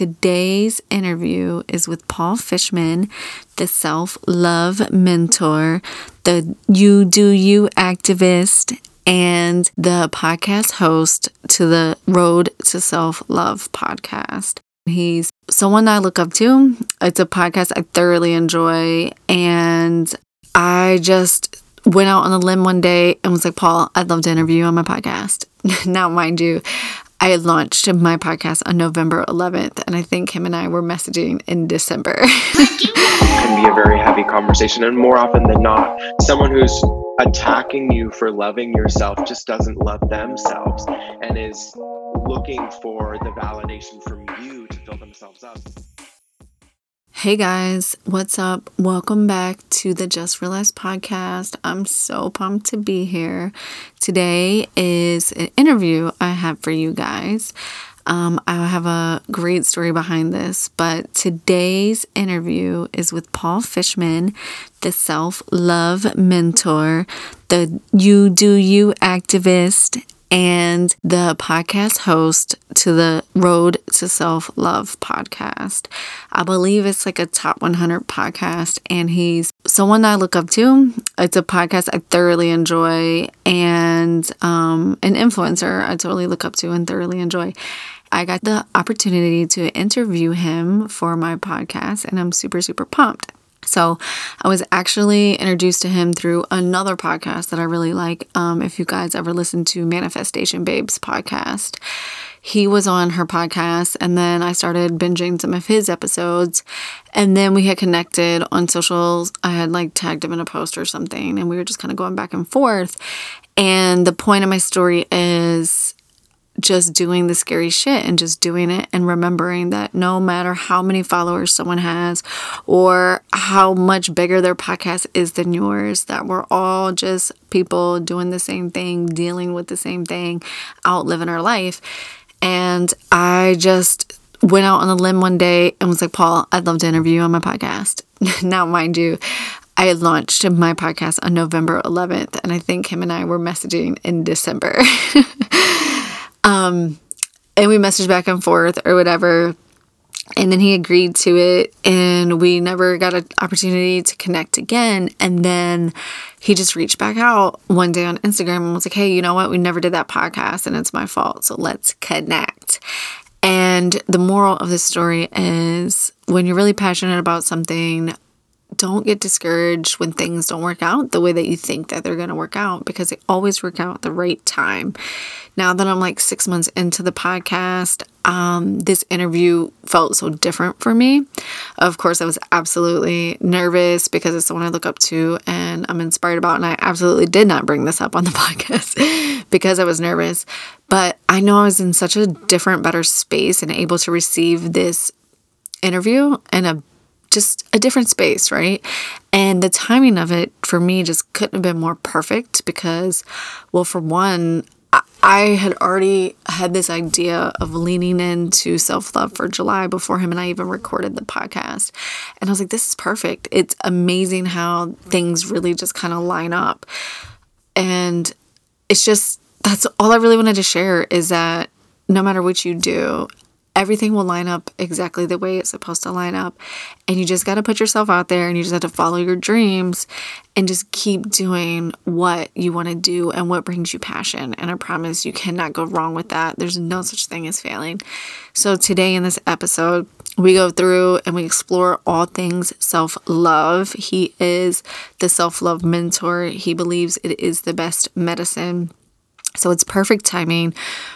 Today's interview is with Paul Fishman, the self love mentor, the You Do You activist, and the podcast host to the Road to Self Love podcast. He's someone I look up to. It's a podcast I thoroughly enjoy. And I just went out on a limb one day and was like, Paul, I'd love to interview you on my podcast. now, mind you, I launched my podcast on November 11th, and I think him and I were messaging in December. it can be a very heavy conversation, and more often than not, someone who's attacking you for loving yourself just doesn't love themselves and is looking for the validation from you to fill themselves up. Hey guys, what's up? Welcome back to the Just Realized podcast. I'm so pumped to be here. Today is an interview I have for you guys. Um, I have a great story behind this, but today's interview is with Paul Fishman, the self love mentor, the You Do You activist, and the podcast host to the Road to Self Love podcast. I believe it's like a top 100 podcast, and he's someone I look up to. It's a podcast I thoroughly enjoy, and um, an influencer I totally look up to and thoroughly enjoy. I got the opportunity to interview him for my podcast, and I'm super, super pumped. So I was actually introduced to him through another podcast that I really like. Um, if you guys ever listen to Manifestation Babes podcast, he was on her podcast, and then I started binging some of his episodes. And then we had connected on socials. I had like tagged him in a post or something, and we were just kind of going back and forth. And the point of my story is just doing the scary shit and just doing it and remembering that no matter how many followers someone has or how much bigger their podcast is than yours, that we're all just people doing the same thing, dealing with the same thing, out living our life. And I just went out on a limb one day and was like, Paul, I'd love to interview you on my podcast. now, mind you, I launched my podcast on November 11th, and I think him and I were messaging in December. Um, and we messaged back and forth or whatever. And then he agreed to it, and we never got an opportunity to connect again. And then he just reached back out one day on Instagram and was like, Hey, you know what? We never did that podcast, and it's my fault. So let's connect. And the moral of the story is when you're really passionate about something, don't get discouraged when things don't work out the way that you think that they're going to work out because they always work out at the right time. Now that I'm like six months into the podcast, um, this interview felt so different for me. Of course, I was absolutely nervous because it's someone I look up to and I'm inspired about. And I absolutely did not bring this up on the podcast because I was nervous. But I know I was in such a different, better space and able to receive this interview in a just a different space, right? And the timing of it for me just couldn't have been more perfect because, well, for one, I had already had this idea of leaning into self love for July before him and I even recorded the podcast. And I was like, this is perfect. It's amazing how things really just kind of line up. And it's just, that's all I really wanted to share is that no matter what you do, everything will line up exactly the way it's supposed to line up. And you just got to put yourself out there and you just have to follow your dreams and just keep doing what you want to do and what brings you passion. And I promise you cannot go wrong with that. There's no such thing as failing. So, today in this episode, we go through and we explore all things self love. He is the self love mentor, he believes it is the best medicine so it's perfect timing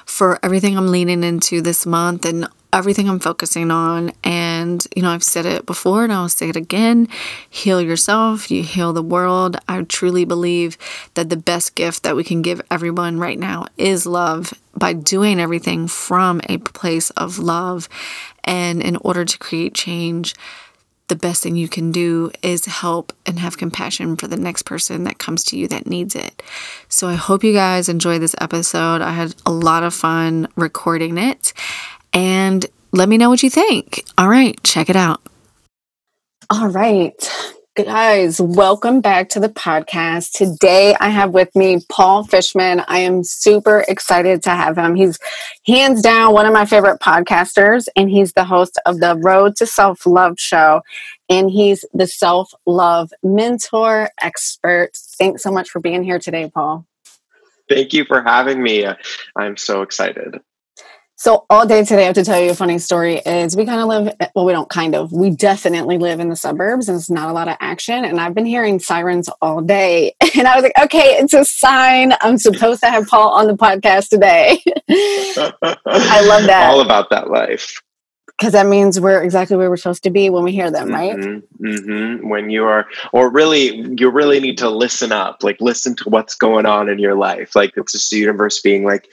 for everything I'm leaning into this month and everything I'm focusing on. And, you know, I've said it before and I'll say it again heal yourself, you heal the world. I truly believe that the best gift that we can give everyone right now is love by doing everything from a place of love. And in order to create change, the best thing you can do is help and have compassion for the next person that comes to you that needs it. So I hope you guys enjoy this episode. I had a lot of fun recording it and let me know what you think. All right, check it out. All right. Guys, welcome back to the podcast. Today I have with me Paul Fishman. I am super excited to have him. He's hands down one of my favorite podcasters, and he's the host of the Road to Self Love show. And he's the self love mentor expert. Thanks so much for being here today, Paul. Thank you for having me. I'm so excited. So all day today, I have to tell you a funny story. Is we kind of live, well, we don't kind of, we definitely live in the suburbs, and it's not a lot of action. And I've been hearing sirens all day, and I was like, okay, it's a sign. I'm supposed to have Paul on the podcast today. I love that. All about that life. Because that means we're exactly where we're supposed to be when we hear them, right? Mm-hmm, mm-hmm. When you are, or really, you really need to listen up, like listen to what's going on in your life. Like it's just the universe being like,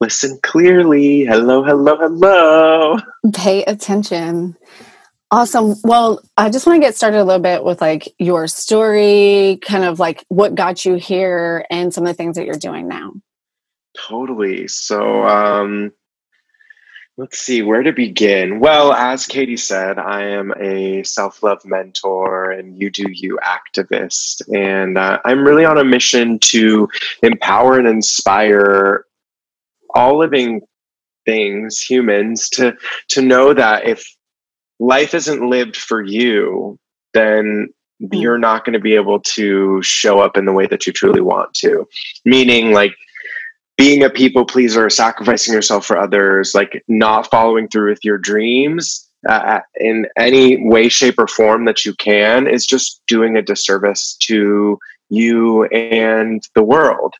Listen clearly. Hello, hello, hello. Pay attention. Awesome. Well, I just want to get started a little bit with like your story, kind of like what got you here and some of the things that you're doing now. Totally. So, um, let's see where to begin. Well, as Katie said, I am a self love mentor and you do you activist. And uh, I'm really on a mission to empower and inspire all living things, humans, to to know that if life isn't lived for you, then mm. you're not going to be able to show up in the way that you truly want to. Meaning, like being a people pleaser, sacrificing yourself for others, like not following through with your dreams uh, in any way, shape, or form that you can is just doing a disservice to you and the world.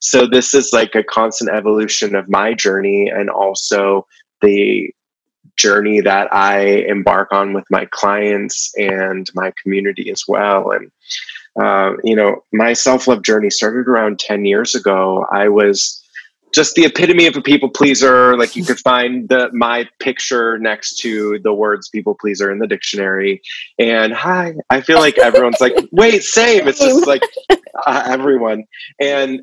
So this is like a constant evolution of my journey and also the journey that I embark on with my clients and my community as well. And uh, you know, my self love journey started around 10 years ago. I was just the epitome of a people pleaser. Like you could find the my picture next to the words people pleaser in the dictionary. And hi, I feel like everyone's like, wait, same. It's just like uh, everyone. And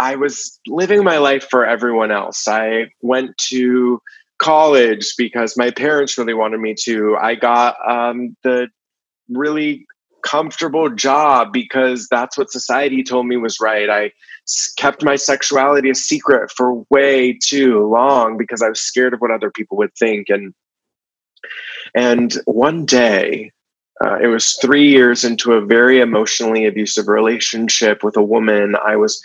I was living my life for everyone else. I went to college because my parents really wanted me to. I got um, the really comfortable job because that's what society told me was right. I kept my sexuality a secret for way too long because I was scared of what other people would think. And and one day, uh, it was three years into a very emotionally abusive relationship with a woman. I was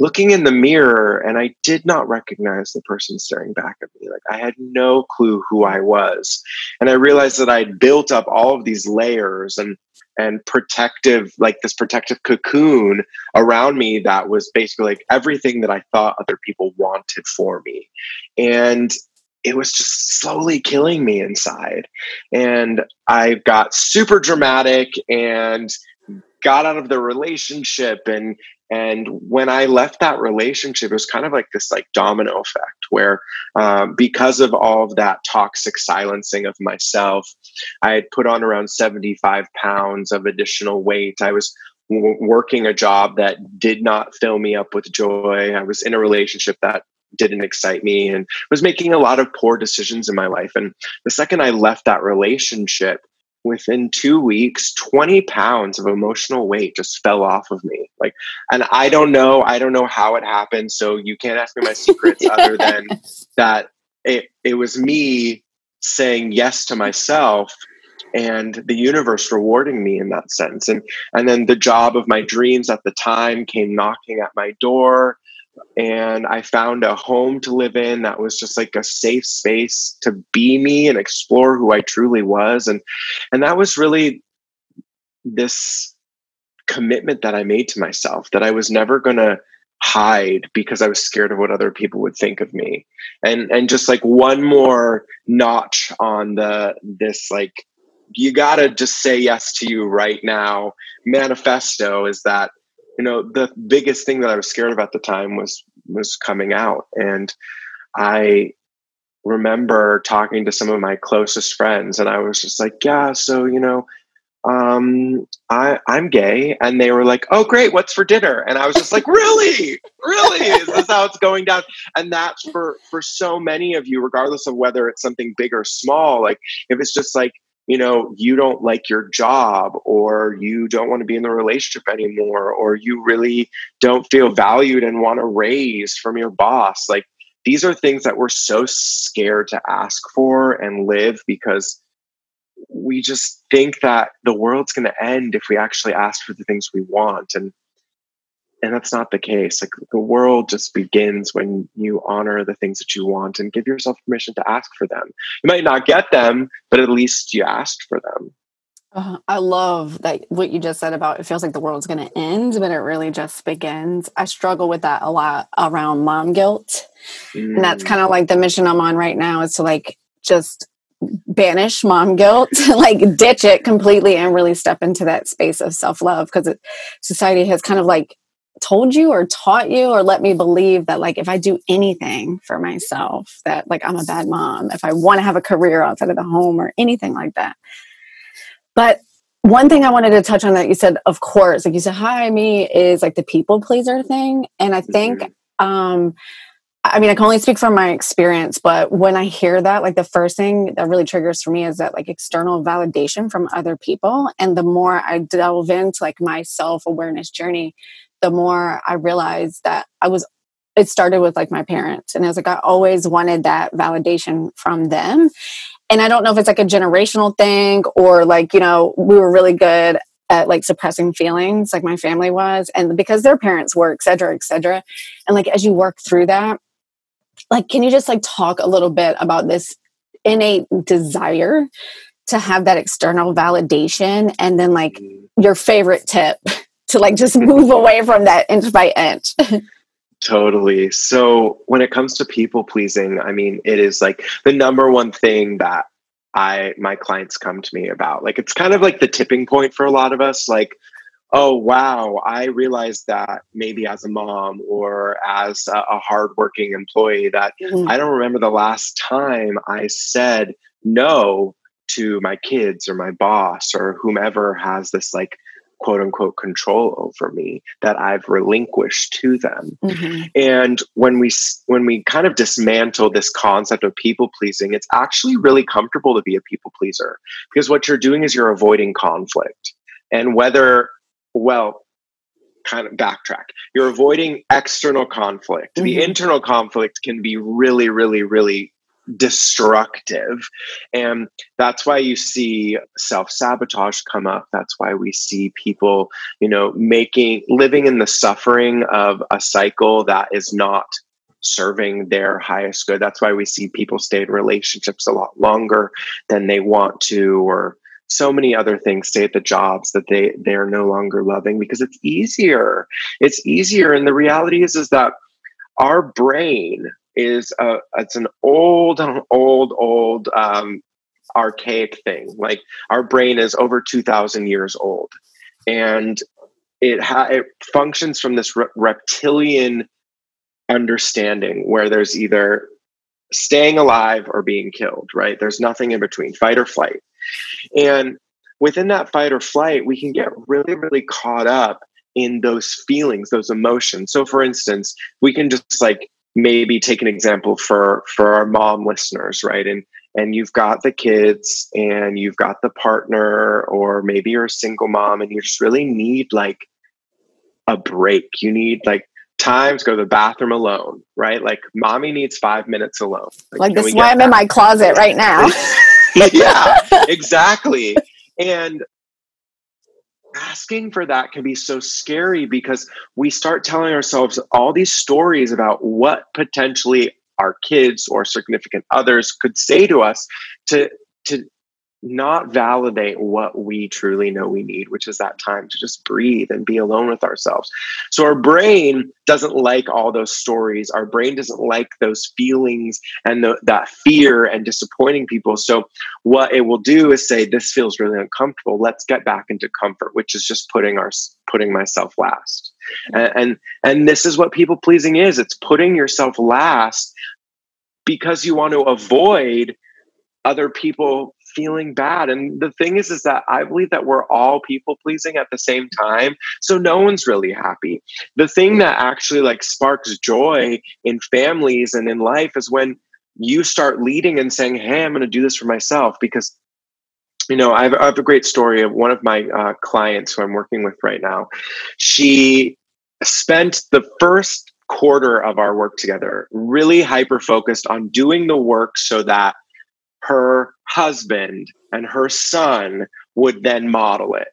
looking in the mirror and I did not recognize the person staring back at me. Like I had no clue who I was. And I realized that I'd built up all of these layers and and protective, like this protective cocoon around me that was basically like everything that I thought other people wanted for me. And it was just slowly killing me inside. And I got super dramatic and got out of the relationship and and when I left that relationship, it was kind of like this like domino effect where um, because of all of that toxic silencing of myself, I had put on around 75 pounds of additional weight. I was w- working a job that did not fill me up with joy. I was in a relationship that didn't excite me and was making a lot of poor decisions in my life. And the second I left that relationship, within two weeks 20 pounds of emotional weight just fell off of me. Like and i don't know i don't know how it happened so you can't ask me my secrets other than that it, it was me saying yes to myself and the universe rewarding me in that sense. And and then the job of my dreams at the time came knocking at my door and I found a home to live in that was just like a safe space to be me and explore who I truly was and and that was really this commitment that I made to myself that I was never going to hide because I was scared of what other people would think of me. And and just like one more notch on the this like you got to just say yes to you right now. Manifesto is that you know the biggest thing that i was scared of at the time was was coming out. And i remember talking to some of my closest friends and i was just like yeah so you know um i i'm gay. And they were like oh great what's for dinner? And i was just like really? Really? Is this how it's going down? And that's for for so many of you regardless of whether it's something big or small like if it's just like you know you don't like your job or you don't want to be in the relationship anymore or you really don't feel valued and want a raise from your boss. Like these are things that we're so scared to ask for and live because we just think that the world's going to end if we actually ask for the things we want. And and that's not the case like the world just begins when you honor the things that you want and give yourself permission to ask for them you might not get them but at least you asked for them uh, I love that what you just said about it feels like the world's going to end, but it really just begins. I struggle with that a lot around mom guilt. Mm. And that's kind of like the mission I'm on right now is to like just banish mom guilt, like ditch it completely and really step into that space of self love because society has kind of like told you or taught you or let me believe that like if I do anything for myself that like I'm a bad mom if I want to have a career outside of the home or anything like that. But one thing I wanted to touch on that you said of course like you said hi me is like the people pleaser thing and I think mm-hmm. um I mean, I can only speak from my experience, but when I hear that, like the first thing that really triggers for me is that like external validation from other people. And the more I delve into like my self awareness journey, the more I realized that I was, it started with like my parents. And I was like, I always wanted that validation from them. And I don't know if it's like a generational thing or like, you know, we were really good at like suppressing feelings like my family was and because their parents were et cetera et cetera and like as you work through that like can you just like talk a little bit about this innate desire to have that external validation and then like mm-hmm. your favorite tip to like just move away from that inch by inch. Totally. So when it comes to people pleasing i mean it is like the number one thing that i my clients come to me about. Like it's kind of like the tipping point for a lot of us like oh wow i realized that maybe as a mom or as a, a hardworking employee that mm-hmm. i don't remember the last time i said no to my kids or my boss or whomever has this like quote unquote control over me that I've relinquished to them. Mm-hmm. And when we when we kind of dismantle this concept of people pleasing, it's actually really comfortable to be a people pleaser because what you're doing is you're avoiding conflict. And whether well, kind of backtrack. You're avoiding external conflict. Mm-hmm. The internal conflict can be really, really, really destructive. And that's why you see self sabotage come up. That's why we see people, you know, making, living in the suffering of a cycle that is not serving their highest good. That's why we see people stay in relationships a lot longer than they want to, or so many other things stay at the jobs that they they're no longer loving because it's easier it's easier and the reality is is that our brain is a it's an old old old um, archaic thing. Like our brain is over 2000 years old. And it ha- it functions from this re- reptilian understanding where there's either staying alive or being killed right? There's nothing in between fight or flight. And within that fight or flight, we can get really, really caught up in those feelings, those emotions. So for instance, we can just like maybe take an example for for our mom listeners, right? And and you've got the kids and you've got the partner or maybe you're a single mom and you just really need like a break. You need like time to go to the bathroom alone, right? Like mommy needs five minutes alone. Like, like this is why I'm in my closet right now. yeah, exactly. And asking for that can be so scary because we start telling ourselves all these stories about what potentially our kids or significant others could say to us to to not validate what we truly know we need, which is that time to just breathe and be alone with ourselves. So our brain doesn't like all those stories. Our brain doesn't like those feelings and the, that fear and disappointing people. So what it will do is say, "This feels really uncomfortable. Let's get back into comfort," which is just putting our putting myself last. And and, and this is what people pleasing is. It's putting yourself last because you want to avoid other people feeling bad. And the thing is, is that I believe that we're all people pleasing at the same time. So no one's really happy. The thing that actually like sparks joy in families and in life is when you start leading and saying, Hey, I'm going to do this for myself because you know, I have, I have, a great story of one of my uh, clients who I'm working with right now. She spent the first quarter of our work together really hyper focused on doing the work so that her husband and her son would then model it.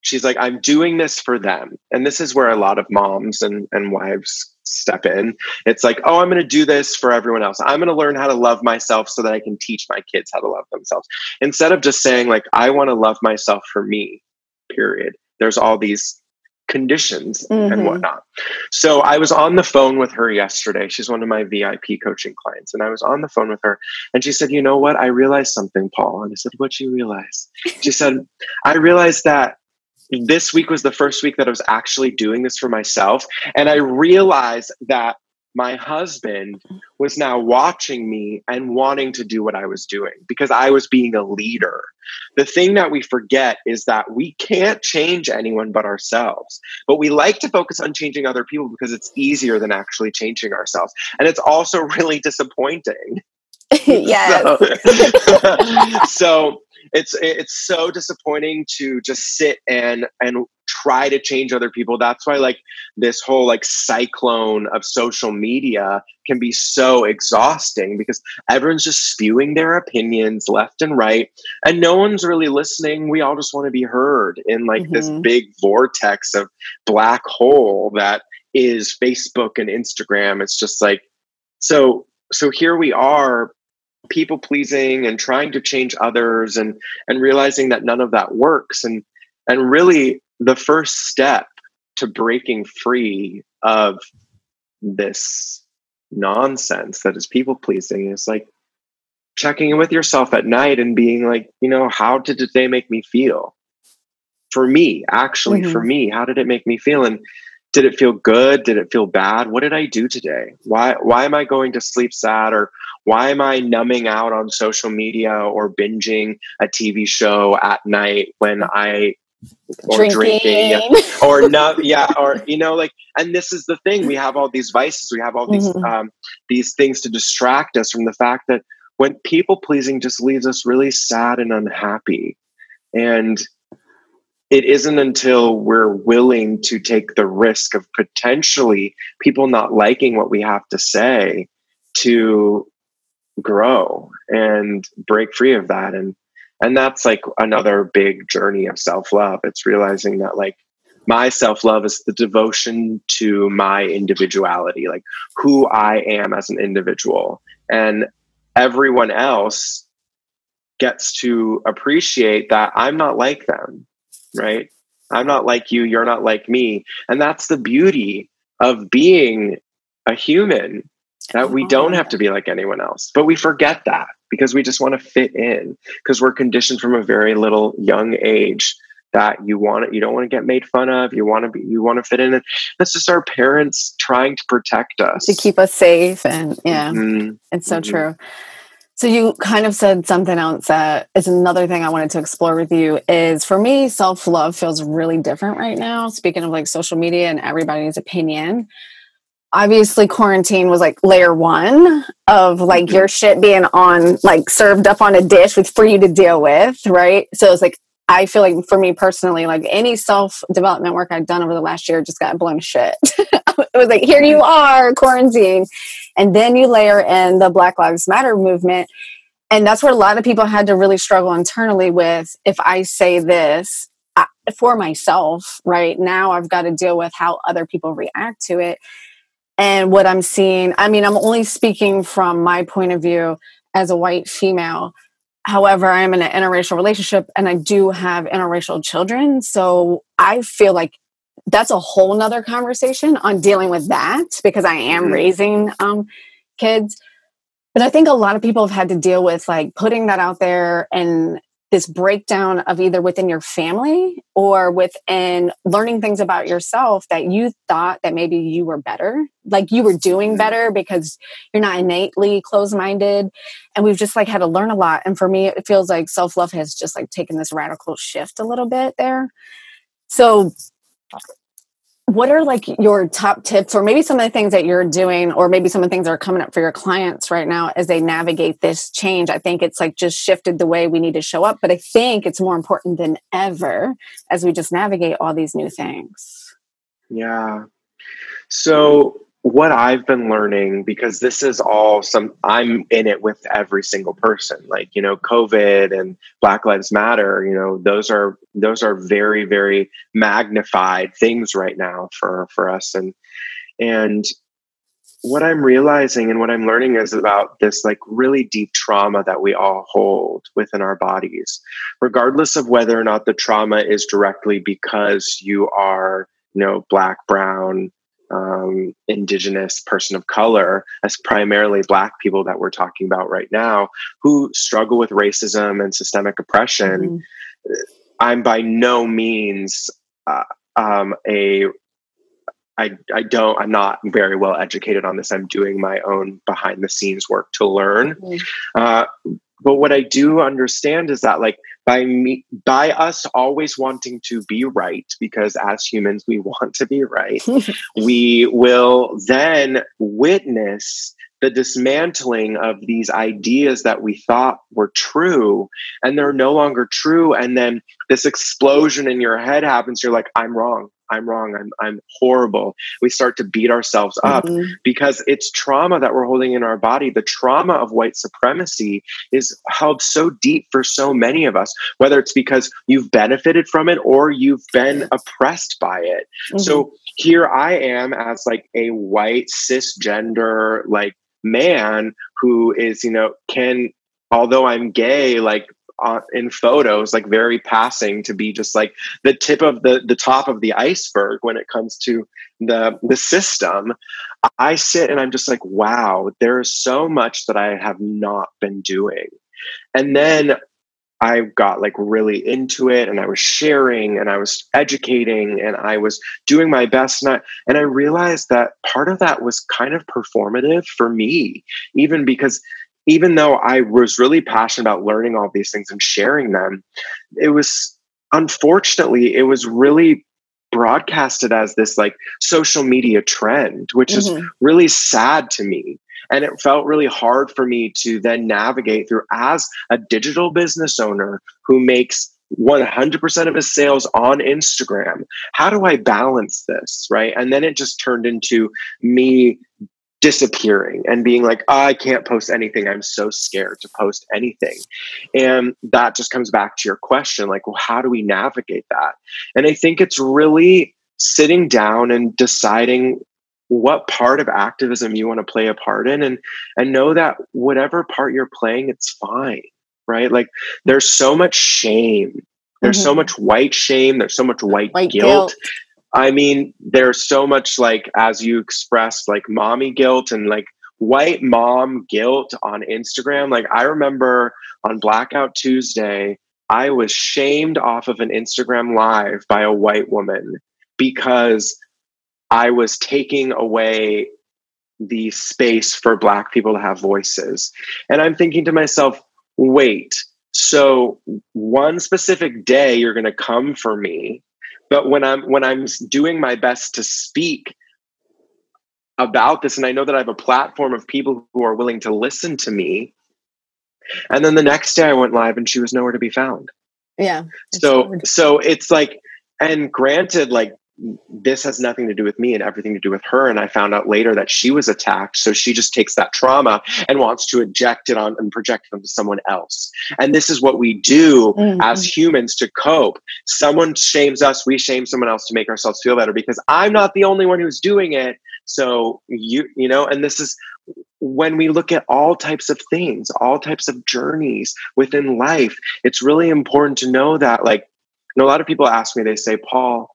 She's like, I'm doing this for them. And this is where a lot of moms and, and wives step in. It's like, oh, I'm going to do this for everyone else. I'm going to learn how to love myself so that I can teach my kids how to love themselves. Instead of just saying, like, I want to love myself for me, period. There's all these conditions mm-hmm. and whatnot. So I was on the phone with her yesterday. She's one of my VIP coaching clients. And I was on the phone with her and she said, You know what? I realized something, Paul. And I said, What'd you realize? She said, I realized that this week was the first week that I was actually doing this for myself. And I realized that my husband was now watching me and wanting to do what I was doing because I was being a leader. The thing that we forget is that we can't change anyone but ourselves. But we like to focus on changing other people because it's easier than actually changing ourselves. And it's also really disappointing. yes. so, so it's it's so disappointing to just sit and and try to change other people. That's why like this whole like cyclone of social media can be so exhausting because everyone's just spewing their opinions left and right and no one's really listening. We all just want to be heard in like mm-hmm. this big vortex of black hole that is facebook and instagram. It's just like so so here we are people pleasing and trying to change others and and realizing that none of that works. And and really the first step to breaking free of this nonsense that is people pleasing is like checking in with yourself at night and being like you know how did today make me feel? For me actually mm-hmm. for me how did it make me feel? And did it feel good? Did it feel bad? What did i do today? Why why am i going to sleep sad? Or why am I numbing out on social media or binging a TV show at night when I or drinking, drinking or not yeah or you know like and this is the thing. We have all these vices. We have all these mm-hmm. um, these things to distract us from the fact that when people pleasing just leaves us really sad and unhappy. And it isn't until we're willing to take the risk of potentially people not liking what we have to say to grow and break free of that. And and that's like another big journey of self-love. It's realizing that like my self-love is the devotion to my individuality like who i am as an individual. And everyone else gets to appreciate that i'm not like them right i'm not like you you're not like me and that's the beauty of being a human that we don't have to be like anyone else. But we forget that because we just want to fit in because we're conditioned from a very little young age that you want it, you don't want to get made fun of, you want to be you want to fit in. And that's just our parents trying to protect us. To keep us safe and yeah. Mm-hmm. It's so mm-hmm. true. So you kind of said something else that is another thing I wanted to explore with you is for me, self-love feels really different right now. Speaking of like social media and everybody's opinion obviously quarantine was like layer one of like mm-hmm. your shit being on like served up on a dish with for you to deal with right so it's like i feel like for me personally like any self development work i've done over the last year just got blown shit it was like here you are quarantine and then you layer in the black lives matter movement and that's where a lot of people had to really struggle internally with if i say this for myself right now i've got to deal with how other people react to it and what I'm seeing, I mean, I'm only speaking from my point of view as a white female. However, I'm in an interracial relationship and I do have interracial children. So I feel like that's a whole nother conversation on dealing with that because I am mm-hmm. raising um, kids. But I think a lot of people have had to deal with like putting that out there and this breakdown of either within your family or within learning things about yourself that you thought that maybe you were better like you were doing better because you're not innately closed-minded and we've just like had to learn a lot. And for me it feels like self-love has just like taken this radical shift a little bit there. So what are like your top tips or maybe some of the things that you're doing or maybe some of the things that are coming up for your clients right now as they navigate this change? I think it's like just shifted the way we need to show up but i think it's more important than ever as we just navigate all these new things. Yeah. So what I've been learning, because this is all some, I'm in it with every single person. Like you know, COVID and Black Lives Matter. You know, those are those are very very magnified things right now for for us. And and what I'm realizing and what I'm learning is about this like really deep trauma that we all hold within our bodies, regardless of whether or not the trauma is directly because you are you know black brown um, indigenous person of color as primarily black people that we're talking about right now who struggle with racism and systemic oppression mm-hmm. i'm by no means uh, um, a I, I don't i'm not very well educated on this i'm doing my own behind the scenes work to learn mm-hmm. uh, but what i do understand is that like by me by us always wanting to be right because as humans we want to be right we will then witness the dismantling of these ideas that we thought were true and they're no longer true and then this explosion in your head happens you're like i'm wrong I'm wrong. I'm I'm horrible. We start to beat ourselves up mm-hmm. because it's trauma that we're holding in our body. The trauma of white supremacy is held so deep for so many of us, whether it's because you've benefited from it or you've been oppressed by it. Mm-hmm. So here I am as like a white cisgender like man who is, you know, can although I'm gay, like uh, in photos like very passing to be just like the tip of the the top of the iceberg when it comes to the the system i sit and i'm just like wow there is so much that i have not been doing and then I got like really into it and I was sharing and I was educating and I was doing my best. And I, and I realized that part of that was kind of performative for me, even because even though I was really passionate about learning all these things and sharing them, it was unfortunately, it was really broadcasted as this like social media trend, which mm-hmm. is really sad to me. And it felt really hard for me to then navigate through as a digital business owner who makes 100% of his sales on Instagram. How do I balance this? Right. And then it just turned into me disappearing and being like, oh, I can't post anything. I'm so scared to post anything. And that just comes back to your question like, well, how do we navigate that? And I think it's really sitting down and deciding what part of activism you want to play a part in and and know that whatever part you're playing it's fine right like there's so much shame there's mm-hmm. so much white shame there's so much white, white guilt. guilt I mean, there's so much like, as you expressed, like mommy guilt and like white mom guilt on Instagram. Like, I remember on Blackout Tuesday, I was shamed off of an Instagram live by a white woman because I was taking away the space for Black people to have voices. And I'm thinking to myself, wait, so one specific day you're going to come for me but when i'm when i'm doing my best to speak about this and i know that i have a platform of people who are willing to listen to me and then the next day i went live and she was nowhere to be found. Yeah. So so it's like and granted like this has nothing to do with me and everything to do with her. And I found out later that she was attacked. So she just takes that trauma and wants to eject it on and project it onto someone else. And this is what we do mm-hmm. as humans to cope. Someone shames us, we shame someone else to make ourselves feel better because I'm not the only one who's doing it. So you, you know, and this is when we look at all types of things, all types of journeys within life, it's really important to know that, like, know, a lot of people ask me, they say, Paul,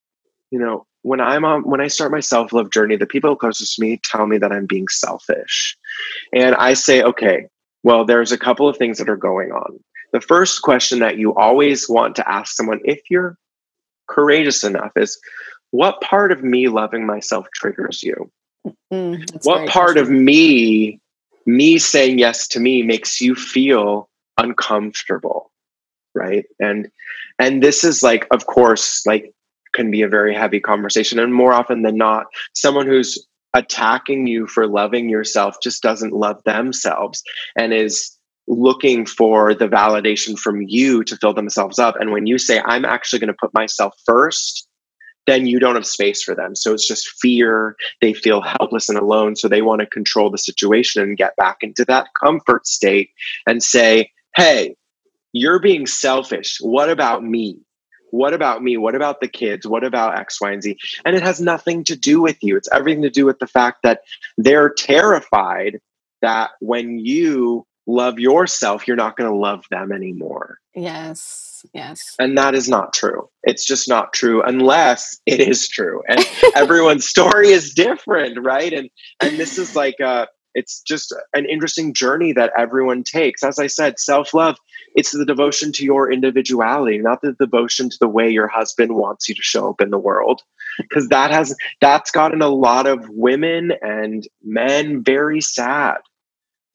you know, when I'm on, when I start my self love journey, the people closest to me tell me that I'm being selfish. And I say, okay, well, there's a couple of things that are going on. The first question that you always want to ask someone, if you're courageous enough, is what part of me loving myself triggers you? Mm, what part of me, me saying yes to me, makes you feel uncomfortable? Right. And, and this is like, of course, like can be a very heavy conversation. And more often than not, someone who's attacking you for loving yourself just doesn't love themselves and is looking for the validation from you to fill themselves up. And when you say, I'm actually going to put myself first, then you don't have space for them. So it's just fear. They feel helpless and alone. So they want to control the situation and get back into that comfort state and say, Hey, you're being selfish. What about me? What about me? What about the kids? What about X, Y, and Z? And it has nothing to do with you. It's everything to do with the fact that they're terrified that when you love yourself, you're not going to love them anymore. Yes. Yes. And that is not true. It's just not true unless it is true. And everyone's story is different, right? And and this is like uh it's just an interesting journey that everyone takes. As I said, self love, it's the devotion to your individuality, not the devotion to the way your husband wants you to show up in the world. Because that has, that's gotten a lot of women and men very sad,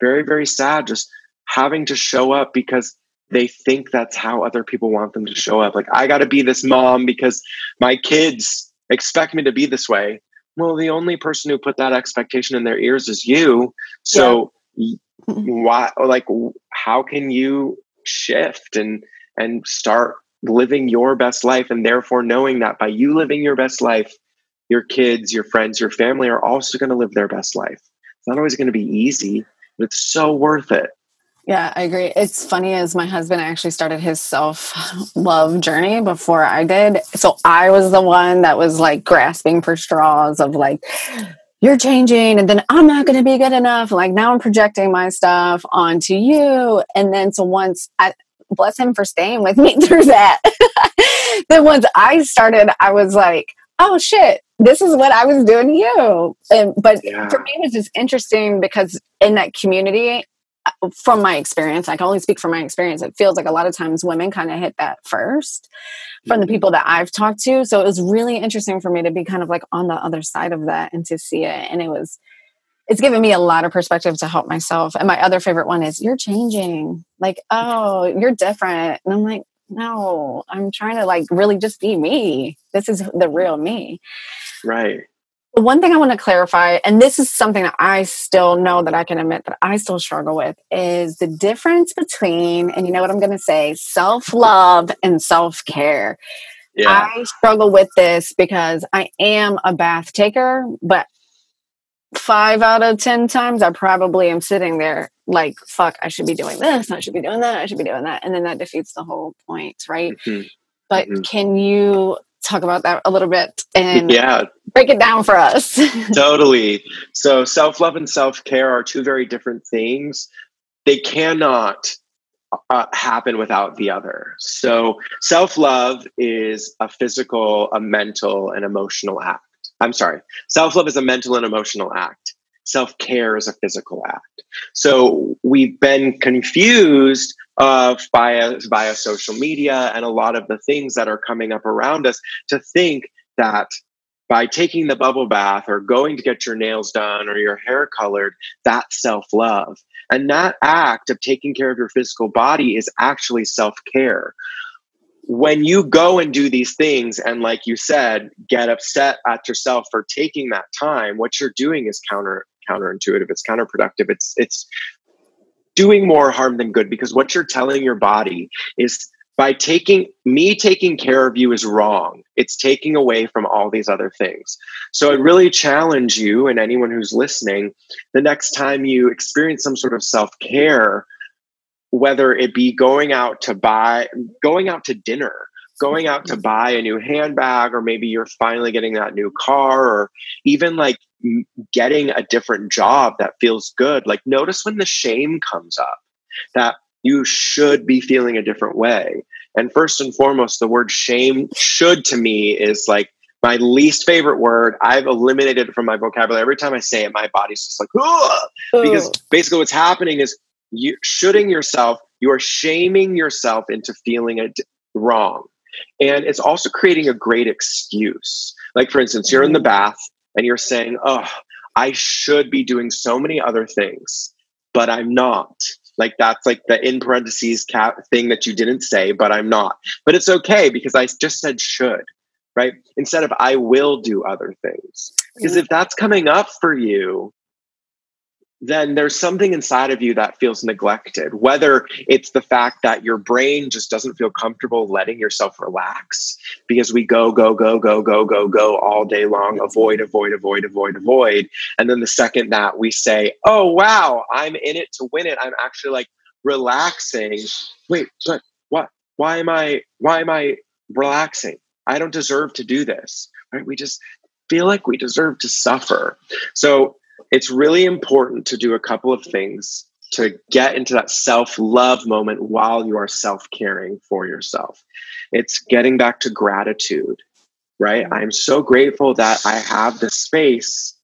very, very sad, just having to show up because they think that's how other people want them to show up. Like, I got to be this mom because my kids expect me to be this way well the only person who put that expectation in their ears is you. So yeah. Mm-hmm. why like how can you shift and and start living your best life and therefore knowing that by you living your best life your kids your friends your family are also going to live their best life? It's not always going to be easy but it's so worth it yeah, I agree. It's funny as my husband actually started his self love journey before I did. So I was the one that was like grasping for straws of like, you're changing and then I'm not going to be good enough. Like now I'm projecting my stuff onto you. And then so once I bless him for staying with me through that. then once I started, I was like, oh shit, this is what I was doing to you. And but yeah. for me it was just interesting because in that community, from my experience, I can only speak from my experience. It feels like a lot of times women kind of hit that first from the mm-hmm. people that I've talked to. So it was really interesting for me to be kind of like on the other side of that and to see it. And it was, it's given me a lot of perspective to help myself. And my other favorite one is, you're changing. Like, oh, you're different. And I'm like, no, I'm trying to like really just be me. This is the real me. Right. One thing I want to clarify, and this is something that I still know that I can admit that I still struggle with, is the difference between, and you know what I'm going to say, self love and self care. Yeah. I struggle with this because I am a bath taker, but five out of 10 times I probably am sitting there like, fuck, I should be doing this, I should be doing that, I should be doing that. And then that defeats the whole point, right? Mm-hmm. But mm-hmm. can you talk about that a little bit and yeah. break it down for us. Totally. So self-love and self-care are two very different things. They cannot uh, happen without the other. So self-love is a physical a mental and emotional act. I'm sorry. Self-love is a mental and emotional act self-care is a physical act. So we've been confused of via via social media and a lot of the things that are coming up around us to think that by taking the bubble bath or going to get your nails done or your hair colored that's self-love. And that act of taking care of your physical body is actually self-care. When you go and do these things and like you said get upset at yourself for taking that time what you're doing is counter counterintuitive it's counterproductive it's it's doing more harm than good because what you're telling your body is by taking me taking care of you is wrong. It's taking away from all these other things. So I really challenge you and anyone who's listening the next time you experience some sort of self care, whether it be going out to buy, going out to dinner, going out to buy a new handbag, or maybe you're finally getting that new car, or even like getting a different job that feels good. Like, notice when the shame comes up that you should be feeling a different way. And first and foremost, the word shame should to me is like my least favorite word. I've eliminated it from my vocabulary. Every time I say it, my body's just like, Ugh! because basically what's happening is you shooting yourself, you are shaming yourself into feeling it wrong. And it's also creating a great excuse. Like, for instance, you're in the mm-hmm. bath and you're saying, oh, I should be doing so many other things, but I'm not. Like that's like the in parentheses cap thing that you didn't say, but I'm not. But it's okay because I just said should, right? Instead of I will do other things. Because if that's coming up for you, then there's something inside of you that feels neglected. Whether it's the fact that your brain just doesn't feel comfortable letting yourself relax because we go, go, go, go, go, go, go all day long, avoid, avoid, avoid, avoid, avoid. And then the second that we say, oh, wow, I'm in it to win it, I'm actually like relaxing. Wait, but what? Why am I, why am I relaxing? I don't deserve to do this, right? We just feel like we deserve to suffer. So it's really important to do a couple of things to get into that self love moment while you are self caring for yourself. It's getting back to gratitude, right? Mm-hmm. I'm so grateful that I have the space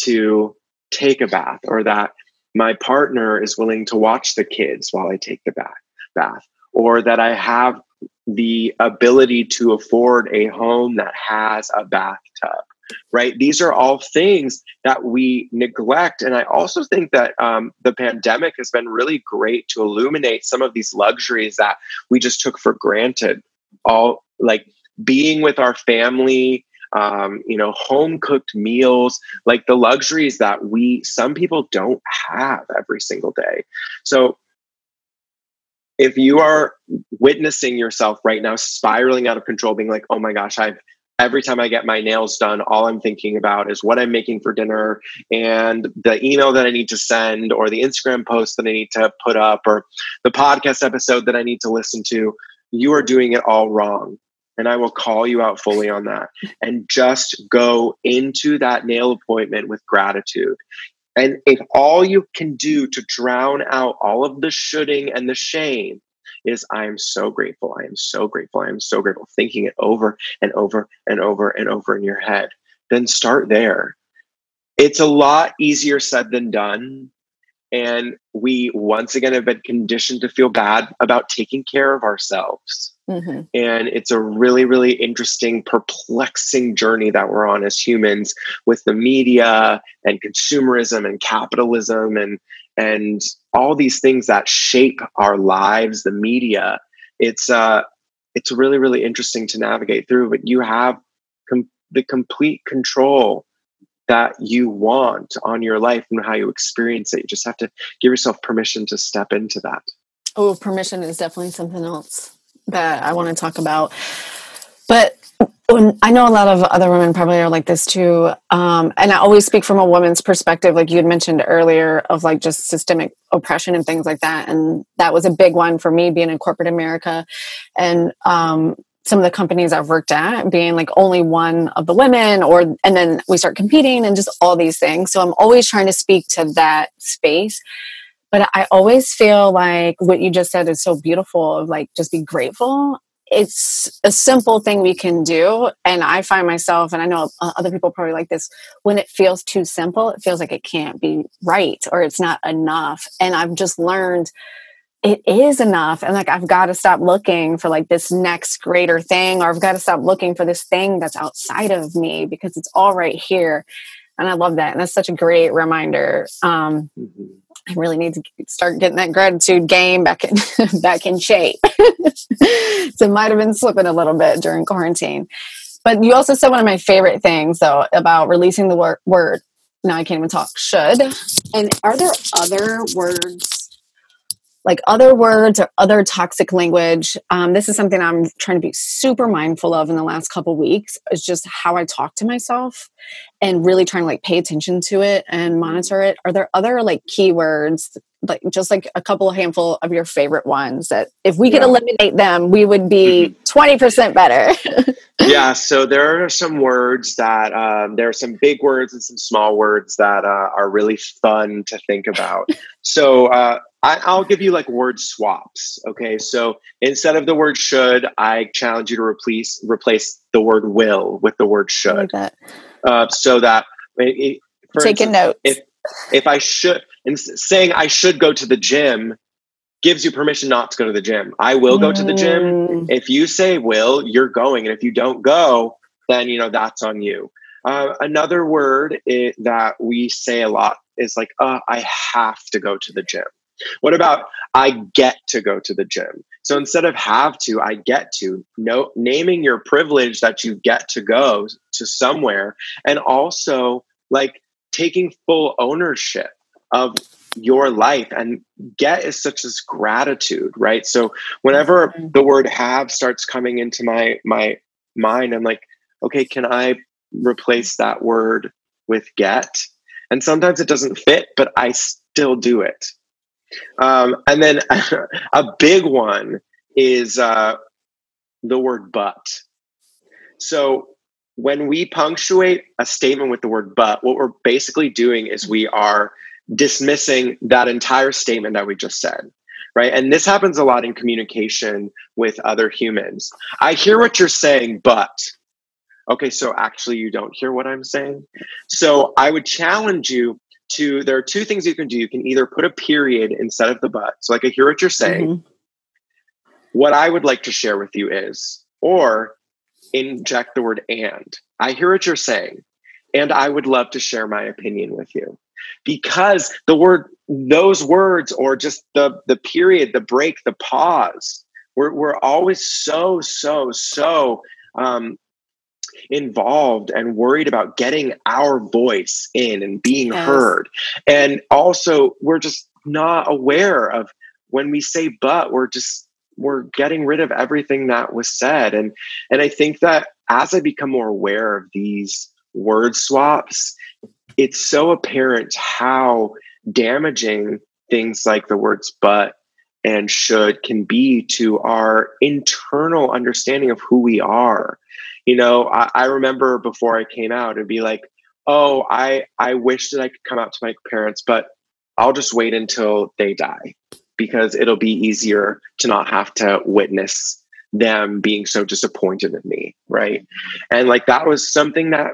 to take a bath or that my partner is willing to watch the kids while I take the bath, bath or that I have the ability to afford a home that has a bathtub right? These are all things that we neglect. And I also think that um, the pandemic has been really great to illuminate some of these luxuries that we just took for granted. All like being with our family, um, you know, home cooked meals, like the luxuries that we, some people don't have every single day. So if you are witnessing yourself right now spiraling out of control, being like, oh my gosh, I've every time I get my nails done, all I'm thinking about is what I'm making for dinner and the email that I need to send, or the Instagram post that I need to put up, or the podcast episode that I need to listen to. You are doing it all wrong. And I will call you out fully on that. And just go into that nail appointment with gratitude. And if all you can do to drown out all of the shoulding and the shame is I am so grateful. I am so grateful. I am so grateful. Thinking it over and over and over and over in your head. Then start there. It's a lot easier said than done. And we once again have been conditioned to feel bad about taking care of ourselves. Mm-hmm. And it's a really, really interesting, perplexing journey that we're on as humans with the media and consumerism and capitalism and and all these things that shape our lives, the media. It's uh, it's really really interesting to navigate through. But you have com- the complete control that you want on your life and how you experience it. You just have to give yourself permission to step into that. Oh, permission is definitely something else that I want to talk about. But I know a lot of other women probably are like this too. Um, and I always speak from a woman's perspective, like you had mentioned earlier, of like just systemic oppression and things like that. And that was a big one for me being in corporate America. And um, some of the companies I've worked at being like only one of the women, or, and then we start competing and just all these things. So I'm always trying to speak to that space. But I always feel like what you just said is so beautiful of like just be grateful it's a simple thing we can do and i find myself and i know other people probably like this when it feels too simple it feels like it can't be right or it's not enough and i've just learned it is enough and like i've got to stop looking for like this next greater thing or i've got to stop looking for this thing that's outside of me because it's all right here and i love that and that's such a great reminder um, mm-hmm. I really need to start getting that gratitude game back in back in shape. so might have been slipping a little bit during quarantine. But you also said one of my favorite things though about releasing the wor- word. Now I can't even talk. Should. And are there other words like other words or other toxic language. Um, this is something I'm trying to be super mindful of in the last couple weeks. Is just how I talk to myself, and really trying to like pay attention to it and monitor it. Are there other like keywords, like just like a couple handful of your favorite ones that if we could eliminate them, we would be mm-hmm. twenty percent better. yeah. So there are some words that um, there are some big words and some small words that uh, are really fun to think about. so. Uh, I, will give you like word swaps. Okay, so instead of the word should, I challenge you to replace replace the word will with the word should, that. Uh, so that it, take instance, a note. If if I should, and saying I should go to the gym gives you permission not to go to the gym. I will go to the gym. Mm. If you say will, you're going, and if you don't go, then you know that's on you. Uh, another word it, that we say a lot is like, uh, I have to go to the gym. What about I get to go to the gym? So instead of have to, I get to. No, naming your privilege that you get to go to somewhere, and also like taking full ownership of your life and get is such as gratitude right so whenever mm-hmm. the word have starts coming into my my mind i'm like okay can i replace that word with get and sometimes it doesn't fit but i still do it um, and then a big one is uh, the word but. So when we punctuate a statement with the word but what we're basically doing is we are dismissing that entire statement that we just said right? And this happens a lot in communication with other humans. I hear what you're saying but. Okay so actually you don't hear what i'm saying? So i would challenge you to there are two things you can do. You can either put a period instead of the but. So like i hear what you're saying. Mm-hmm. what i would like to share with you is or inject the word and. I hear what you're saying and i would love to share my opinion with you. Because the word those words or just the the period the break the pause we're, we're always so so so um, involved and worried about getting our voice in and being yes. heard and also we're just not aware of when we say but we're just we're getting rid of everything that was said and and i think that as i become more aware of these word swaps it's so apparent how damaging things like the words but and should can be to our internal understanding of who we are. You know, I, I, remember before I came out, it'd be like, oh, I, I wish that I could come out to my parents, but I'll just wait until they die because it'll be easier to not have to witness them being so disappointed in me. Right. And like that was something that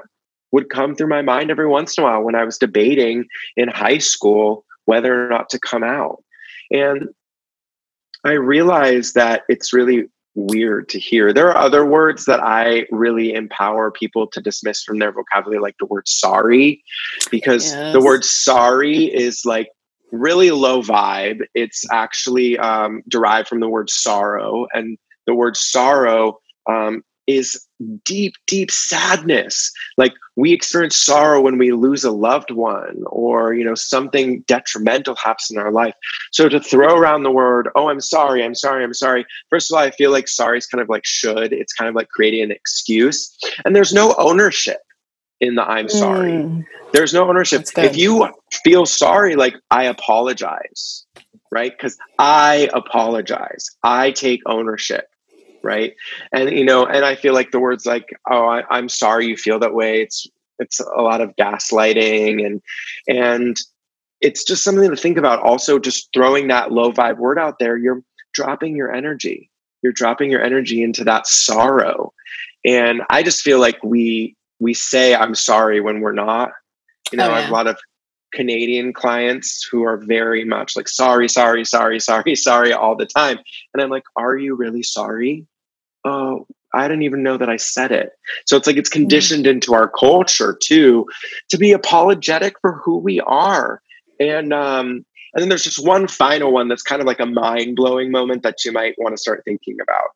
would come through my mind every once in a while when I was debating in high school whether or not to come out. And I realized that it's really weird to hear. There are other words that I really empower people to dismiss from their vocabulary, like the word sorry, because yes. the word sorry is like really low vibe. It's actually um, derived from the word sorrow, and the word sorrow um, is deep, deep sadness. Like we experience sorrow when we lose a loved one or, you know, something detrimental happens in our life. So to throw around the word, oh, I'm sorry, I'm sorry, I'm sorry. First of all, I feel like sorry is kind of like should. It's kind of like creating an excuse. And there's no ownership in the I'm sorry. Mm. There's no ownership. If you feel sorry, like I apologize, right? Because I apologize. I take ownership right and you know and i feel like the words like oh I, am sorry you feel that way it's it's a lot of gaslighting and and it's just something to think about also just throwing that low vibe word out there you're dropping your energy you're dropping your energy into that sorrow and i just feel like we we say i'm sorry when we're not you know oh, yeah. i have a lot of Canadian clients who are very much like sorry, sorry, sorry, sorry, sorry all the time. And I'm like, are you really sorry? Oh, I didn't even know that I said it. So it's like it's mm-hmm. conditioned mm-hmm. into our culture too to be apologetic for who we are. And um and then there's just one final one that's kind of like a mind blowing moment that you might want to start thinking about.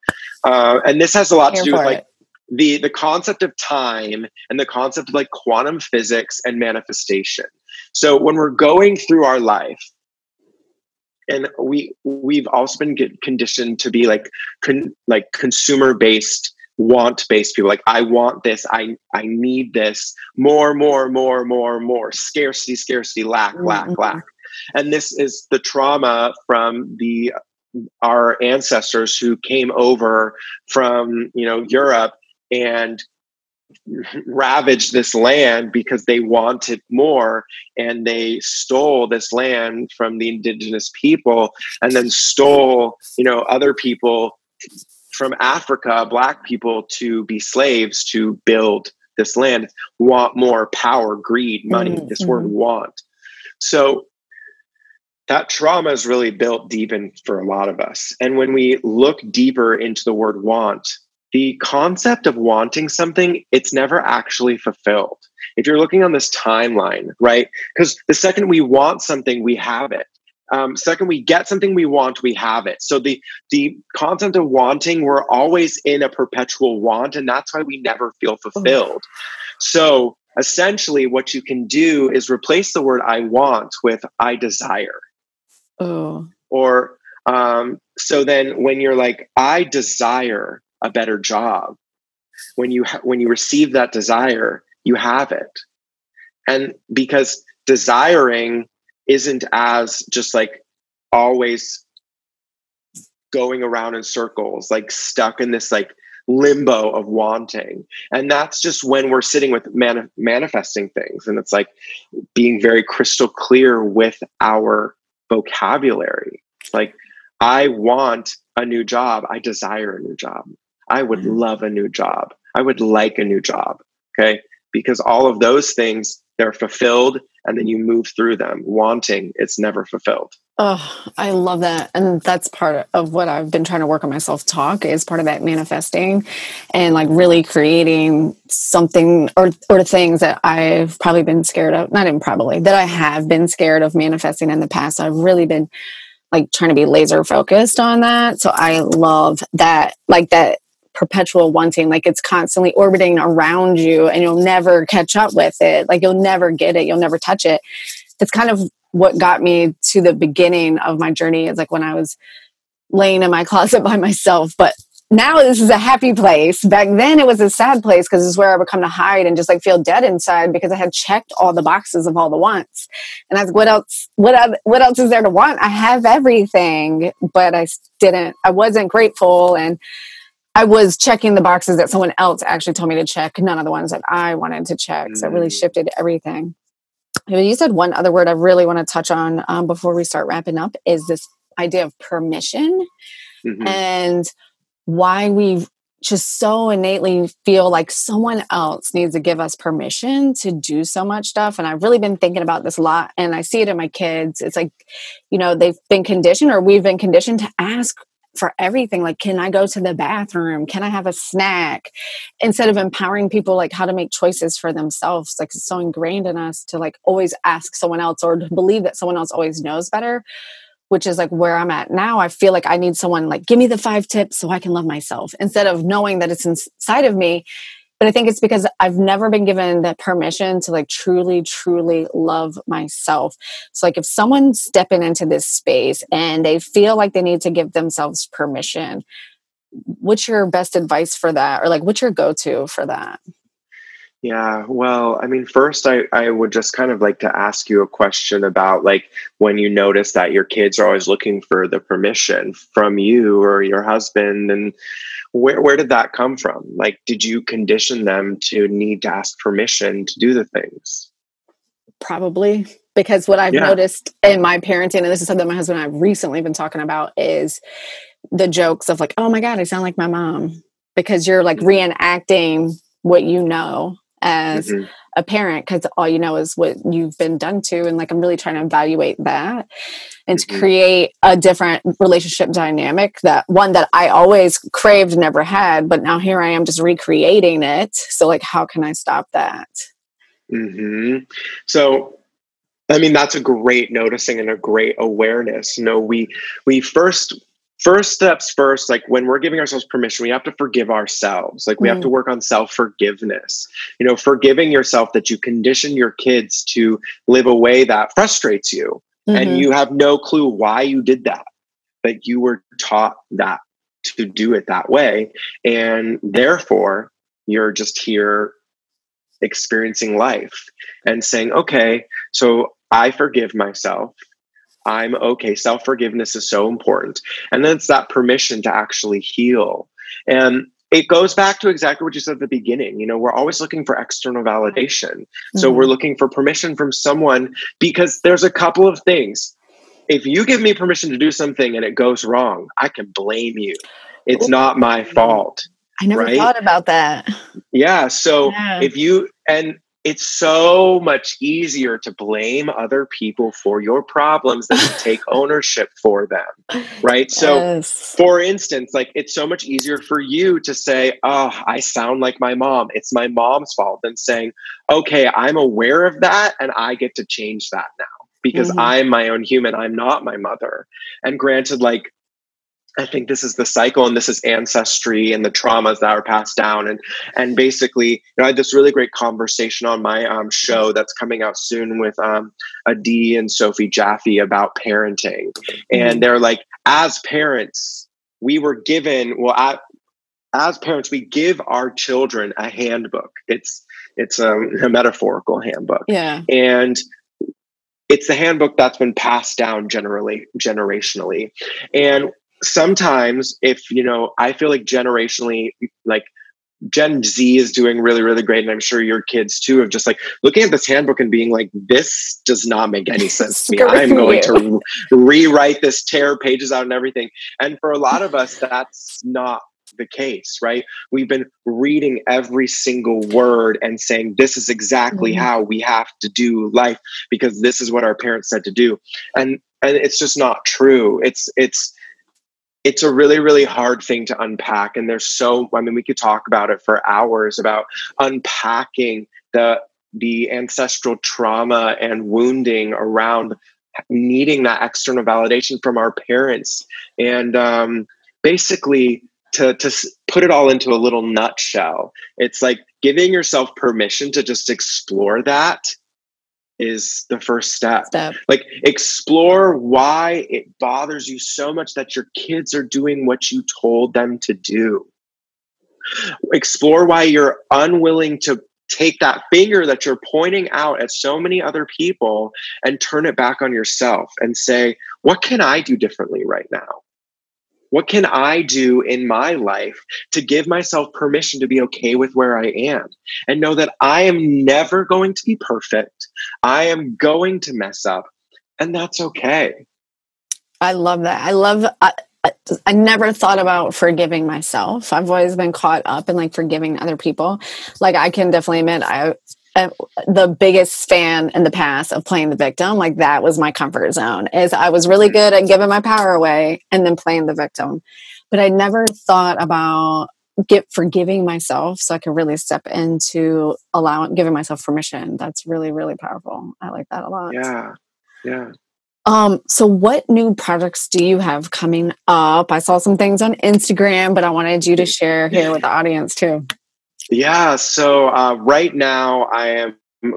Uh, and this has a lot Here to do with like it the the concept of time and the concept of like quantum physics and manifestation so when we're going through our life and we we've also been conditioned to be like con, like consumer based want based people like i want this i i need this more more more more more scarcity scarcity lack lack mm-hmm. lack and this is the trauma from the our ancestors who came over from you know europe and ravaged this land because they wanted more and they stole this land from the indigenous people and then stole you know other people from africa black people to be slaves to build this land. Want more power greed money mm-hmm. this word want. So that trauma is really built deep in for a lot of us. And when we look deeper into the word want the concept of wanting something, it's never actually fulfilled. If you're looking on this timeline, right? Because the second we want something, we have it. um, second we get something we want we have it so the the concept of wanting we're always in a perpetual want and that's why we never feel fulfilled so essentially what you can do is replace the word i want with i desire oh or um, so then when you're like i desire a better job. When you ha- when you receive that desire you have it. And because desiring isn't as just like always going around in circles like stuck in this like limbo of wanting. And that's just when we're sitting with mani- manifesting things and it's like being very crystal clear with our vocabulary. Like i want a new job. I desire a new job i would mm-hmm. love a new job. I would like a new job okay? Because all of those things they're fulfilled and then you move through them wanting it's never fulfilled. Oh i love that and that's part of what i've been trying to work on myself talk is part of that manifesting and like really creating something or or things that i've probably been scared of not even probably that i have been scared of manifesting in the past. I've really been like trying to be laser focused on that so i love that like that perpetual wanting like it's constantly orbiting around you and you'll never catch up with it. Like you'll never get it. You'll never touch it. It's kind of what got me to the beginning of my journey. Is like when i was laying in my closet by myself but now this is a happy place. Back then it was a sad place because it's where i would come to hide and just like feel dead inside because i had checked all the boxes of all the wants. And i was what else what, what else is there to want? I have everything. But i didn't i wasn't grateful and I was checking the boxes that someone else actually told me to check, none of the ones that I wanted to check. So it really mm. shifted everything. You said one other word I really want to touch on um, before we start wrapping up is this idea of permission mm-hmm. and why we just so innately feel like someone else needs to give us permission to do so much stuff. And I've really been thinking about this a lot and I see it in my kids. It's like, you know, they've been conditioned or we've been conditioned to ask for everything like can i go to the bathroom? Can i have a snack? Instead of empowering people like how to make choices for themselves like it's so ingrained in us to like always ask someone else or to believe that someone else always knows better which is like where i'm at now. I feel like i need someone like give me the five tips so i can love myself instead of knowing that it's inside of me but I think it's because I've never been given the permission to like truly, truly love myself. So, like, if someone's stepping into this space and they feel like they need to give themselves permission, what's your best advice for that? Or like, what's your go to for that? Yeah, well, I mean, first, I, I would just kind of like to ask you a question about like when you notice that your kids are always looking for the permission from you or your husband and where where did that come from? Like, did you condition them to need to ask permission to do the things? Probably because what I've yeah. noticed in my parenting, and this is something my husband and I've recently been talking about, is the jokes of like, "Oh my god, I sound like my mom," because you're like mm-hmm. reenacting what you know as mm-hmm. A parent because all you know is what you've been done to and like i'm really trying to evaluate that and to mm-hmm. create a different relationship dynamic that one that i always craved never had but now here i am just recreating it so like how can i stop that mm-hmm. so i mean that's a great noticing and a great awareness you know we we first first steps first like when we're giving ourselves permission we have to forgive ourselves like we mm. have to mm. work on self forgiveness you know forgiving yourself that you condition your kids to live a way that frustrates you mm-hmm. and you have no clue why you did that but you were taught that to do it that way and therefore you're just here experiencing life and saying okay so i forgive myself I'm okay. Self forgiveness is so important. And then it's that permission to actually heal. And it goes back to exactly what you said at the beginning. You know, we're always looking for external validation. Mm-hmm. So we're looking for permission from someone because there's a couple of things. If you give me permission to do something and it goes wrong, I can blame you. It's Ooh. not my fault. I never right? thought about that. Yeah. So yeah. if you, and it's so much easier to blame other people for your problems than to take ownership for them right so yes. for instance like it's so much easier for you to say oh i sound like my mom it's my mom's fault than saying okay i'm aware of that and i get to change that now because mm-hmm. I'm my own human. I'm not my mother. And granted, like I think this is the cycle and this is ancestry and the traumas that are passed down. And and basically, you know, I had this really great conversation on my um, show that's coming out soon with um, Adi and Sophie Jaffe about parenting. And mm-hmm. they're like, as parents, we were given, well, at, as parents, we give our children a handbook. It's it's um, a metaphorical handbook. Yeah. And it's the handbook that's been passed down generally generationally and sometimes if you know i feel like generationally like gen z is doing really really great and i'm sure your kids too of just like looking at this handbook and being like this does not make any sense to me. I'm going you. to rewrite this tear pages out and everything. And for a lot of us that's not the case right? We've been reading every single word and saying this is exactly mm-hmm. how we have to do life because this is what our parents said to do. And and it's just not true. It's it's it's a really really hard thing to unpack. And there's so i mean we could talk about it for hours about unpacking the the ancestral trauma and wounding around needing that external validation from our parents. And um, basically to to put it all into a little nutshell it's like giving yourself permission to just explore that is the first step. step. Like explore why it bothers you so much that your kids are doing what you told them to do. Explore why you're unwilling to take that finger that you're pointing out at so many other people and turn it back on yourself and say, what can I do differently right now? What can I do in my life to give myself permission to be okay with where I am and know that I am never going to be perfect? I am going to mess up, and that's okay. I love that. I love. I, I never thought about forgiving myself. I've always been caught up in like forgiving other people. Like I can definitely admit I the biggest fan in the past of playing the victim like that was my comfort zone is i was really good at giving my power away and then playing the victim. But i never thought about get forgiving myself so i could really step into allowing giving myself permission. That's really really powerful. I like that a lot. Yeah. Yeah. Um, so what new projects do you have coming up? I saw some things on Instagram, but I wanted you to share here with the audience too. Yeah. So uh, right now I am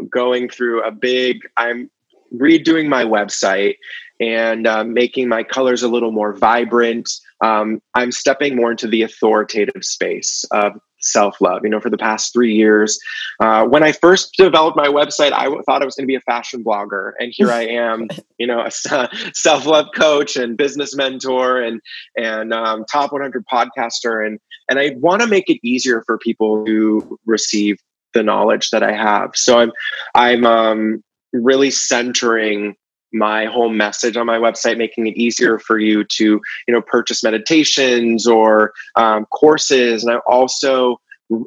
going through a big, I'm redoing my website and uh, making my colors a little more vibrant. Um, I'm stepping more into the authoritative space of self love. You know, for the past three years, uh, when I first developed my website, I thought I was going to be a fashion blogger, and here I am. You know, a self love coach and business mentor, and and um, top 100 podcaster, and and I want to make it easier for people to receive the knowledge that I have. So I'm I'm um, really centering my whole message on my website making it easier for you to you know purchase meditations or um, courses. And i'm also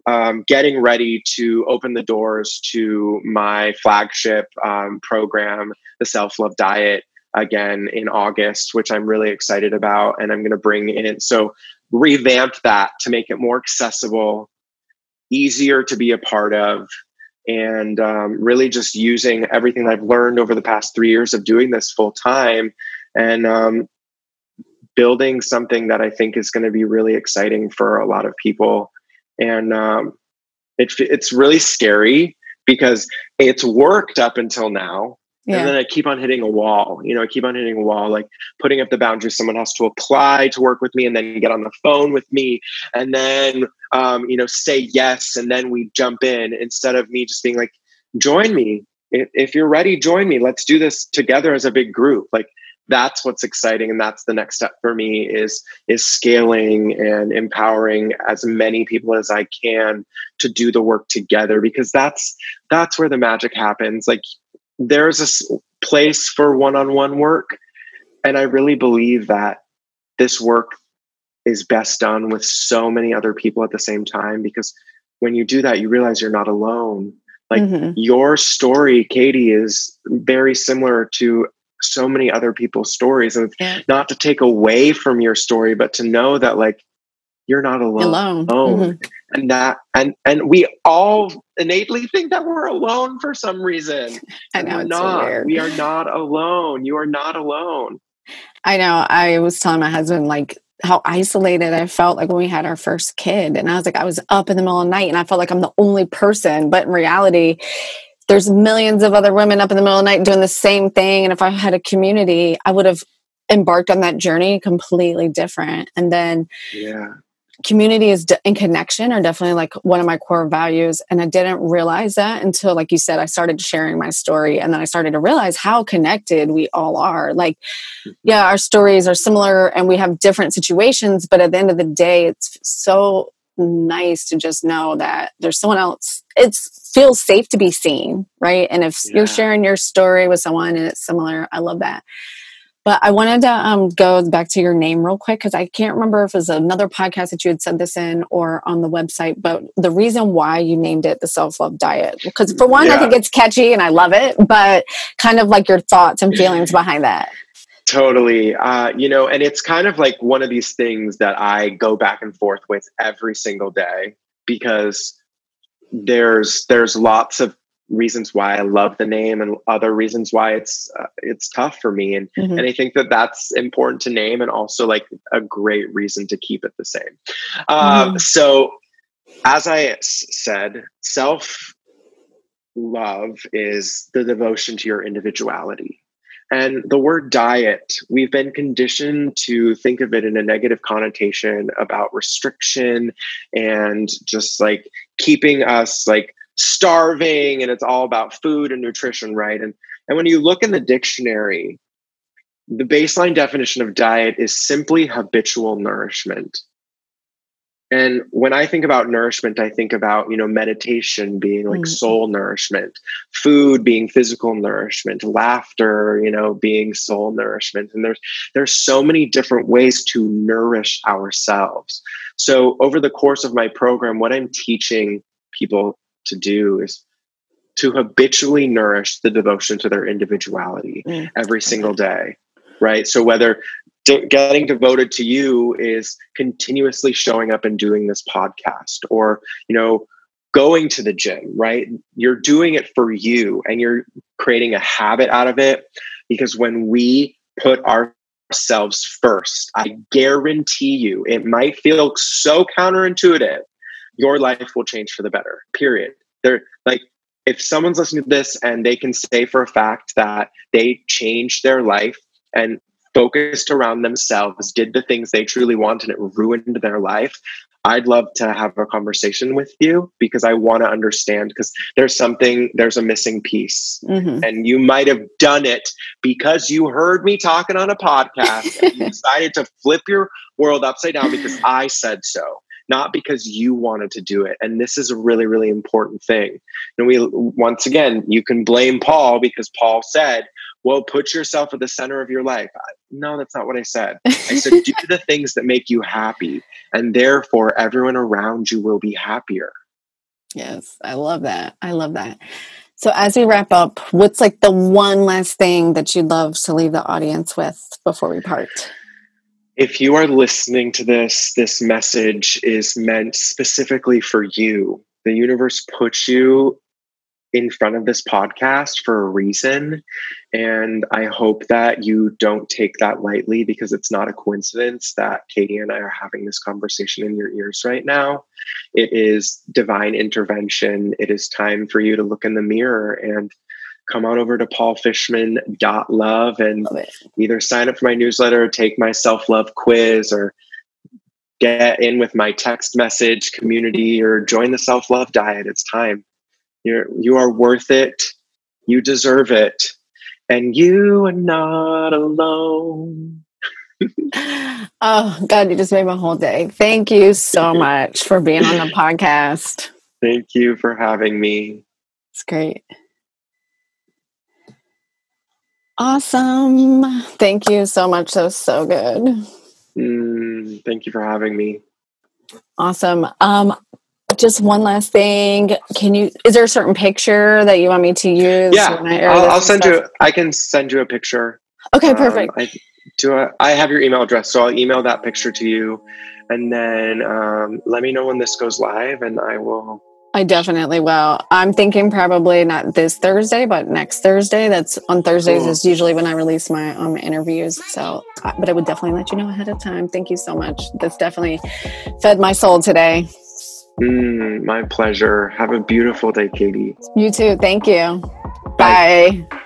um, getting ready to open the doors to my flagship um, program the self-love diet again in august which i'm really excited about and i'm going to bring in. So revamp that to make it more accessible easier to be a part of and um, really just using everything I've learned over the past three years of doing this full time and um, building something that I think is going to be really exciting for a lot of people. And um, it, it's really scary because it's worked up until now. Yeah. And then I keep on hitting a wall. You know, I keep on hitting a wall, like putting up the boundaries. Someone has to apply to work with me and then get on the phone with me and then, um, you know, say yes. And then we jump in instead of me just being like, join me. If, if you're ready, join me. Let's do this together as a big group. Like that's what's exciting. And that's the next step for me is, is scaling and empowering as many people as I can to do the work together because that's, that's where the magic happens. Like there's a place for one-on-one work and i really believe that this work is best done with so many other people at the same time because when you do that you realize you're not alone like mm-hmm. your story katie is very similar to so many other people's stories and yeah. not to take away from your story but to know that like you're not alone. Alone. Mm-hmm. And that and and we all innately think that we're alone for some reason. I know we're not. We are not alone. You are not alone. I know. I was telling my husband like how isolated I felt like when we had our first kid. And I was like, I was up in the middle of the night and I felt like I'm the only person. But in reality, there's millions of other women up in the middle of the night doing the same thing. And if I had a community, I would have embarked on that journey completely different. And then Yeah. Community is de- and connection are definitely like one of my core values and i didn't realize that until like you said i started sharing my story and then i started to realize how connected we all are. Like mm-hmm. yeah our stories are similar and we have different situations but at the end of the day it's so nice to just know that there's someone else it feels safe to be seen right? And if Yeah. you're sharing your story with someone and it's similar. I love that but I wanted to um, go back to your name real quick because I can't remember if it was another podcast that you had said this in or on the website. But the reason why you named it the self love diet, because for one, I think it's catchy and I love it, but kind of like your thoughts and feelings behind that. Totally. Uh, you know, and it's kind of like one of these things that I go back and forth with every single day because there's there's lots of reasons why I love the name and other reasons why it's uh, it's tough for me and Mhm. and I think that that's important to name and also like a great reason to keep it the same. Um, Mhm. So, as I s- said, self love is the devotion to your individuality. And the word diet, we've been conditioned to think of it in a negative connotation about restriction and just like keeping us like starving and it's all about food and nutrition, right? And and when you look in the dictionary, the baseline definition of diet is simply habitual nourishment. And when I think about nourishment, I think about, you know, meditation being like Mm. soul nourishment, food being physical nourishment, laughter, you know, being soul nourishment. And there's there's so many different ways to nourish ourselves. So over the course of my program, what I'm teaching people to do is to habitually nourish the devotion to their individuality Mm. every single day right? So whether de- getting devoted to you is continuously showing up and doing this podcast or you know going to the gym right? You're doing it for you and you're creating a habit out of it because when we put ourselves first i guarantee you it might feel so counterintuitive your life will change for the better period there like if someone's listening to this and they can say for a fact that they changed their life and focused around themselves, did the things they truly want, and it ruined their life, I'd love to have a conversation with you because I want to understand because there's something, there's a missing piece. Mhm. And you might have done it because you heard me talking on a podcast and you decided to flip your world upside down because I said so, not because you wanted to do it. And this is a really, really important thing. And we, once again, you can blame Paul because Paul said, well, put yourself at the center of your life. No, that's not what I said. I said, do the things that make you happy. And therefore, everyone around you will be happier. Yes, I love that. I love that. So, as we wrap up, what's like the one last thing that you'd love to leave the audience with before we part? If you are listening to this, this message is meant specifically for you. The universe puts you in front of this podcast for a reason. And I hope that you don't take that lightly because it's not a coincidence that Katie and I are having this conversation in your ears right now. It is divine intervention. It is time for you to look in the mirror and come on over to paulfishman.love and either sign up for my newsletter or take my self-love quiz or get in with my text message community or join the self-love diet. It's time. You're you are worth it. You deserve it. And you are not alone. Oh, God, you just made my whole day. Thank you so much for being on the podcast. thank you for having me. It's great. Awesome. Thank you so much. That was so good. Mm, thank you for having me Awesome. Um, just one last thing. Can you, is there a certain picture that you want me to use? yeah I'll, I'll send stuff? you i can send you a picture Okay, Um, perfect. I, do I, I have your email address, so I'll email that picture to you. and then um, let me know when this goes live, and I will. I definitely will. I'm thinking probably not this Thursday, but next Thursday. That's on Thursdays cool. is usually when I release my um, interviews. So, but I would definitely let you know ahead of time. Thank you so much. That's definitely fed my soul today. Mm, my pleasure. Have a beautiful day, Katie. You too. Thank you. Bye. Bye.